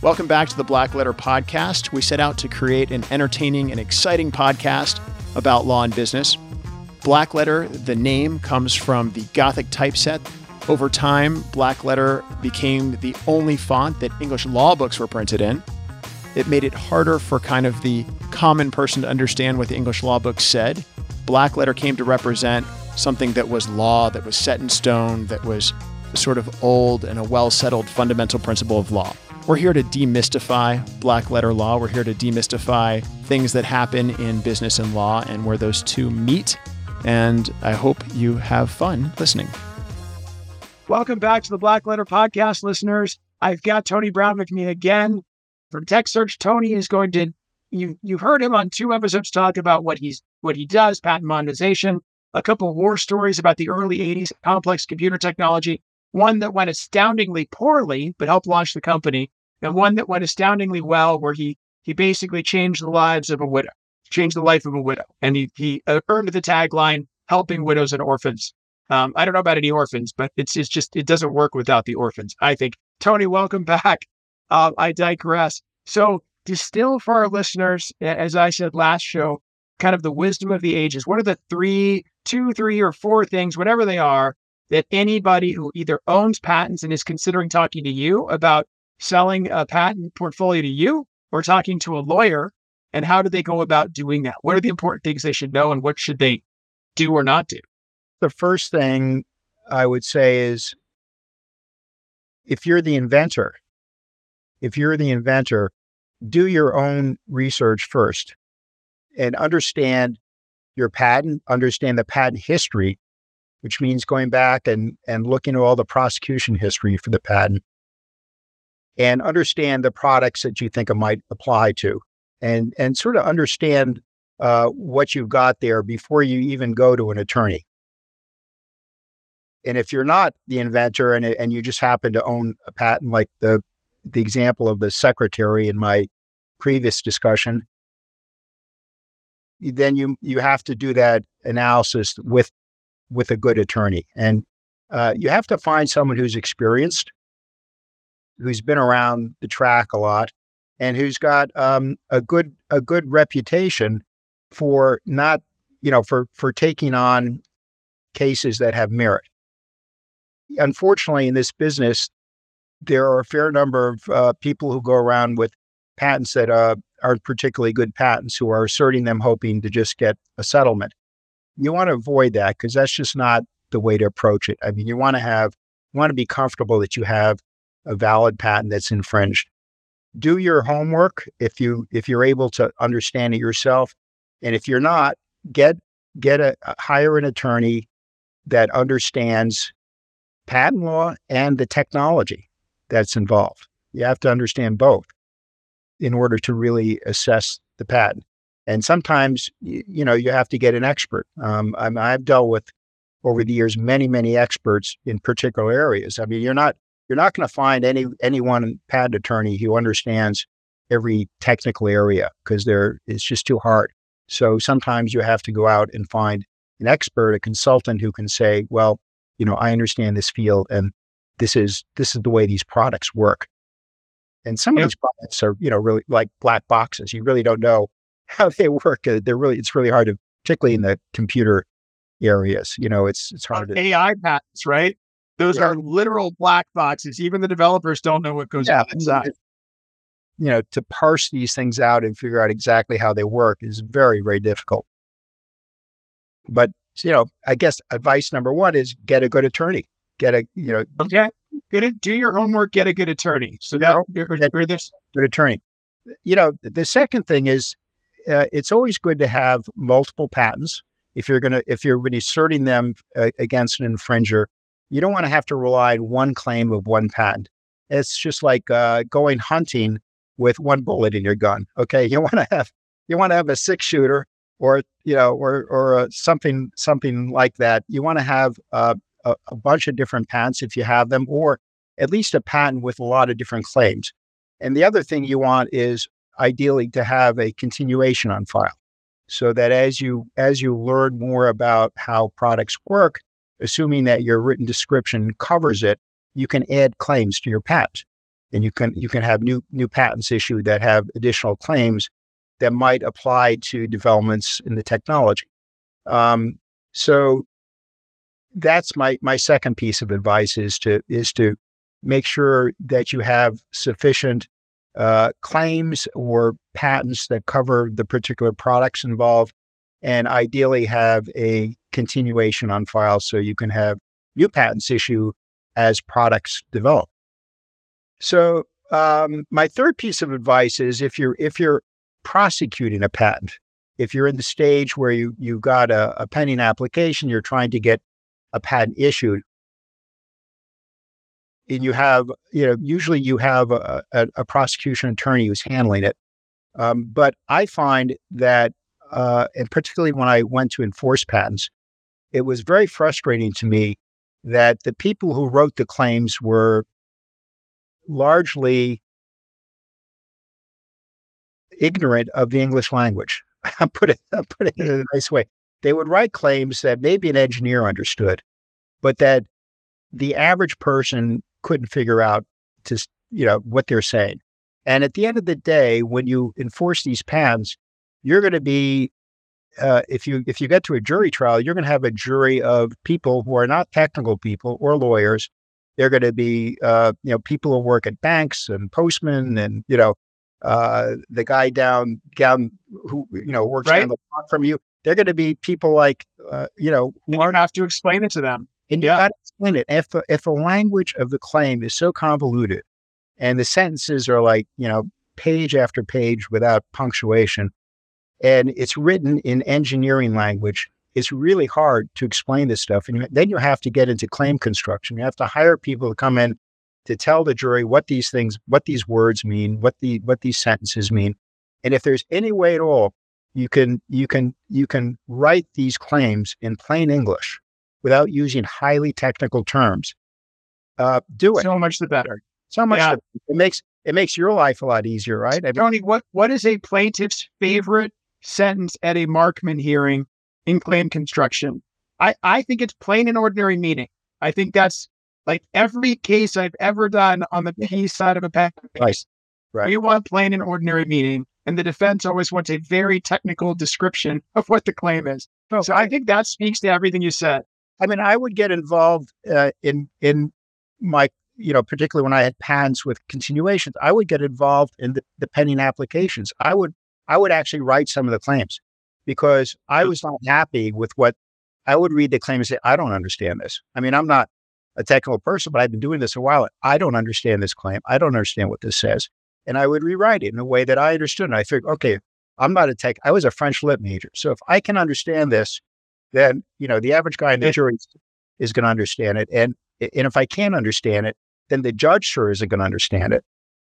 Welcome back to the Black Letter Podcast. We set out to create an entertaining and exciting podcast about law and business. Black Letter, the name, comes from the Gothic typeset. Over time, Black Letter became the only font that English law books were printed in. It made it harder for kind of the common person to understand what the English law books said. Black Letter came to represent something that was law, that was set in stone, that was sort of old and a well settled fundamental principle of law. We're here to demystify black letter law. We're here to demystify things that happen in business and law and where those two meet. And I hope you have fun listening. Welcome back to the Black Letter Podcast, listeners. I've got Tony Brown with me again from Tech Search. Tony is going to you you've heard him on two episodes talk about what he's what he does, patent monetization, a couple war stories about the early 80s complex computer technology, one that went astoundingly poorly but helped launch the company, and one that went astoundingly well where he he basically changed the lives of a widow, changed the life of a widow, and he he uh, earned the tagline helping widows and orphans. Um, I don't know about any orphans, but it's it's just it doesn't work without the orphans. I think. Tony, welcome back. Uh, I digress. So distill for our listeners, as I said last show, kind of the wisdom of the ages. What are the three, two, three, or four things, whatever they are, that anybody who either owns patents and is considering talking to you about selling a patent portfolio to you or talking to a lawyer, and how do they go about doing that? What are the important things they should know and what should they do or not do? The first thing I would say is if you're the inventor, if you're the inventor, do your own research first and understand your patent, understand the patent history, which means going back and, and looking at all the prosecution history for the patent and understand the products that you think it might apply to and, and sort of understand uh, what you've got there before you even go to an attorney. And if you're not the inventor and, and you just happen to own a patent like the the example of the secretary in my previous discussion, then you you have to do that analysis with with a good attorney, and uh, you have to find someone who's experienced, who's been around the track a lot, and who's got um, a good a good reputation for not you know for for taking on cases that have merit. Unfortunately, in this business, there are a fair number of uh, people who go around with patents that uh, aren't particularly good patents who are asserting them hoping to just get a settlement. You want to avoid that because that's just not the way to approach it. I mean, you want to have, you want to be comfortable that you have a valid patent that's infringed. Do your homework if you if you're able to understand it yourself, and if you're not, get get a hire an attorney that understands patent law and the technology that's involved. You have to understand both in order to really assess the patent. And sometimes, you, know, you have to get an expert. Um, I I've dealt with over the years many, many experts in particular areas. I mean, you're not you're not going to find any any one patent attorney who understands every technical area because there it's just too hard. So sometimes you have to go out and find an expert, a consultant who can say, well, you know, I understand this field and this is this is the way these products work. And some of these products are, you know, really like black boxes. You really don't know how they work. Uh, they're really it's really hard to, particularly in the computer areas. You know, it's it's hard to AI patents, right? Those yeah. are literal black boxes. Even the developers don't know what goes yeah, on inside. You know, to parse these things out and figure out exactly how they work is very, very difficult. But you know, I guess advice number one is get a good attorney get a you know okay get it do your homework get a good attorney so that you're, this good attorney you know the second thing is uh, it's always good to have multiple patents if you're going to if you're really asserting them uh, against an infringer you don't want to have to rely on one claim of one patent. It's just like uh, going hunting with one bullet in your gun okay? You want to have you want to have a six shooter or you know or or uh, something something like that. You want to have uh, a, a bunch of different patents if you have them, or at least a patent with a lot of different claims. And the other thing you want is ideally to have a continuation on file so that as you as you learn more about how products work assuming that your written description covers it you can add claims to your patent and you can you can have new new patents issued that have additional claims that might apply to developments in the technology. Um, so that's my my second piece of advice is to is to make sure that you have sufficient uh, claims or patents that cover the particular products involved, and ideally have a continuation on file so you can have new patents issue as products develop. So um, my third piece of advice is if you're if you're prosecuting a patent, if you're in the stage where you you got a, a pending application, you're trying to get a patent issued, and you have you know usually you have a, a, a prosecution attorney who's handling it. Um, but I find that, uh, and particularly when I went to enforce patents, it was very frustrating to me that the people who wrote the claims were largely ignorant of the English language. I put it I put it in a nice way. They would write claims that maybe an engineer understood, but that the average person couldn't figure out to you know what they're saying. And at the end of the day, when you enforce these patents, you're going to be uh, if you if you get to a jury trial, you're going to have a jury of people who are not technical people or lawyers. They're going to be uh, you know people who work at banks and postmen and you know uh, the guy down down who you know works right. down the block from you. They're going to be people like uh, you know who aren't have to explain it to them. And yeah. you got to explain it. If if the language of the claim is so convoluted, and the sentences are like you know page after page without punctuation, and it's written in engineering language, it's really hard to explain this stuff. And then you have to get into claim construction. You have to hire people to come in to tell the jury what these things, what these words mean, what the what these sentences mean. And if there's any way at all you can you can you can write these claims in plain English without using highly technical terms, uh, do it. So much the better. So much yeah. it makes it makes your life a lot easier, right? I mean, Tony, what what is a plaintiff's favorite sentence at a Markman hearing in claim construction? I, I think it's plain and ordinary meaning. I think that's like every case I've ever done on the P side of a patent case, right. right. we want plain and ordinary meaning, and the defense always wants a very technical description of what the claim is. Oh, so I think that speaks to everything you said. I mean, I would get involved uh, in in my you know, particularly when I had patents with continuations, I would get involved in the, the pending applications. I would I would actually write some of the claims because I was not happy with what I would read the claim and say, I don't understand this. I mean, I'm not a technical person, but I've been doing this a while. I don't understand this claim. I don't understand what this says. And I would rewrite it in a way that I understood. And I figured, okay, I'm not a tech. I was a French lit major. So if I can understand this, then, you know, the average guy in the jury is going to understand it. And, and if I can't understand it, then the judge sure isn't going to understand it,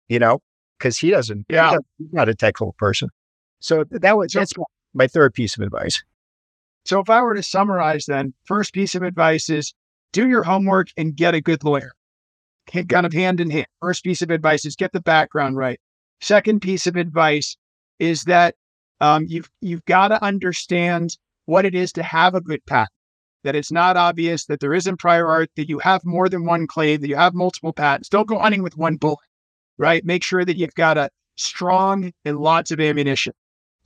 you know, because he doesn't, yeah. He doesn't, he's not a technical person. So that was, so, that's my third piece of advice. So if I were to summarize then, first piece of advice is do your homework and get a good lawyer. Kind of hand in hand. First piece of advice is get the background right. Second piece of advice is that um, you've you've got to understand what it is to have a good patent. That it's not obvious that there isn't prior art, that you have more than one claim, that you have multiple patents. Don't go hunting with one bullet, right? Make sure that you've got a strong and lots of ammunition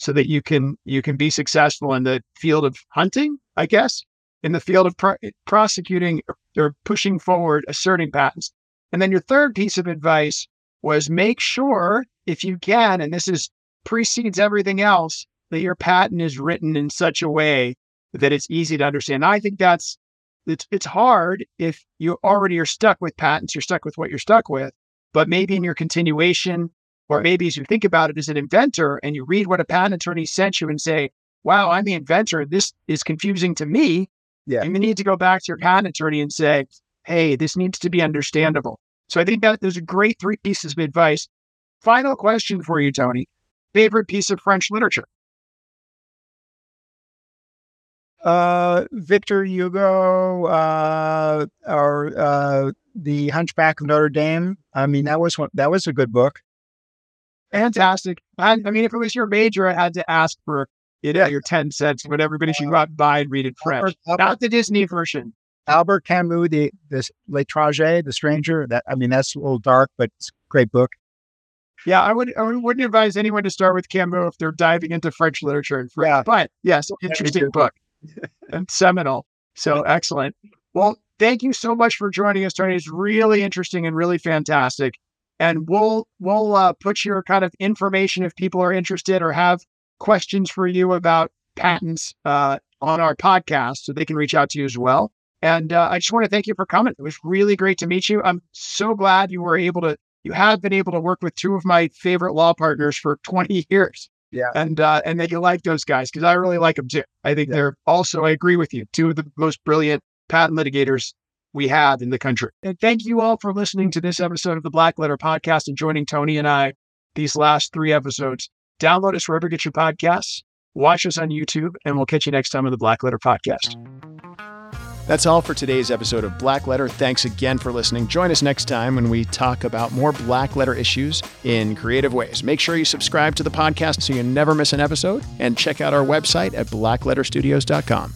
so that you can you can be successful in the field of hunting, I guess, in the field of pro- eh, prosecuting or pushing forward asserting patents. And then your third piece of advice was make sure, if you can, and this is precedes everything else, that your patent is written in such a way that it's easy to understand. I think that's it's it's hard if you already are stuck with patents, you're stuck with what you're stuck with. But maybe in your continuation, or maybe as you think about it as an inventor and you read what a patent attorney sent you and say, wow, I'm the inventor. This is confusing to me. Yeah. You need to go back to your patent attorney and say, hey, this needs to be understandable. So I think that there's a great three pieces of advice. Final question for you, Tony. Favorite piece of French literature? Uh, Victor Hugo, uh, or uh, The Hunchback of Notre Dame. I mean, that was one, that was a good book. Fantastic. I, I mean, if it was your major, I had to ask for it yeah. your 10 cents, but everybody should uh, go out and buy and read it French. Albert, Not the Disney version. Albert Camus, the this L'Étranger, the stranger. That I mean, that's a little dark, but it's great book. Yeah, I would I wouldn't advise anyone to start with Camus if they're diving into French literature and French. Yeah. But yes, interesting book and seminal. So excellent. Well, thank you so much for joining us, Tony. It's really interesting and really fantastic. And we'll we'll uh, put your kind of information if people are interested or have questions for you about patents uh, on our podcast, so they can reach out to you as well. And uh, I just want to thank you for coming. It was really great to meet you. I'm so glad you were able to. You have been able to work with two of my favorite law partners for 20 years. Yeah. And uh, and that you like those guys because I really like them too. I think Yeah. they're also. I agree with you. Two of the most brilliant patent litigators we have in the country. And thank you all for listening to this episode of the Black Letter Podcast and joining Tony and I these last three episodes. Download us wherever you get your podcasts. Watch us on YouTube, and we'll catch you next time on the Black Letter Podcast. That's all for today's episode of Black Letter. Thanks again for listening. Join us next time when we talk about more Black Letter issues in creative ways. Make sure you subscribe to the podcast so you never miss an episode and check out our website at blackletterstudios.com.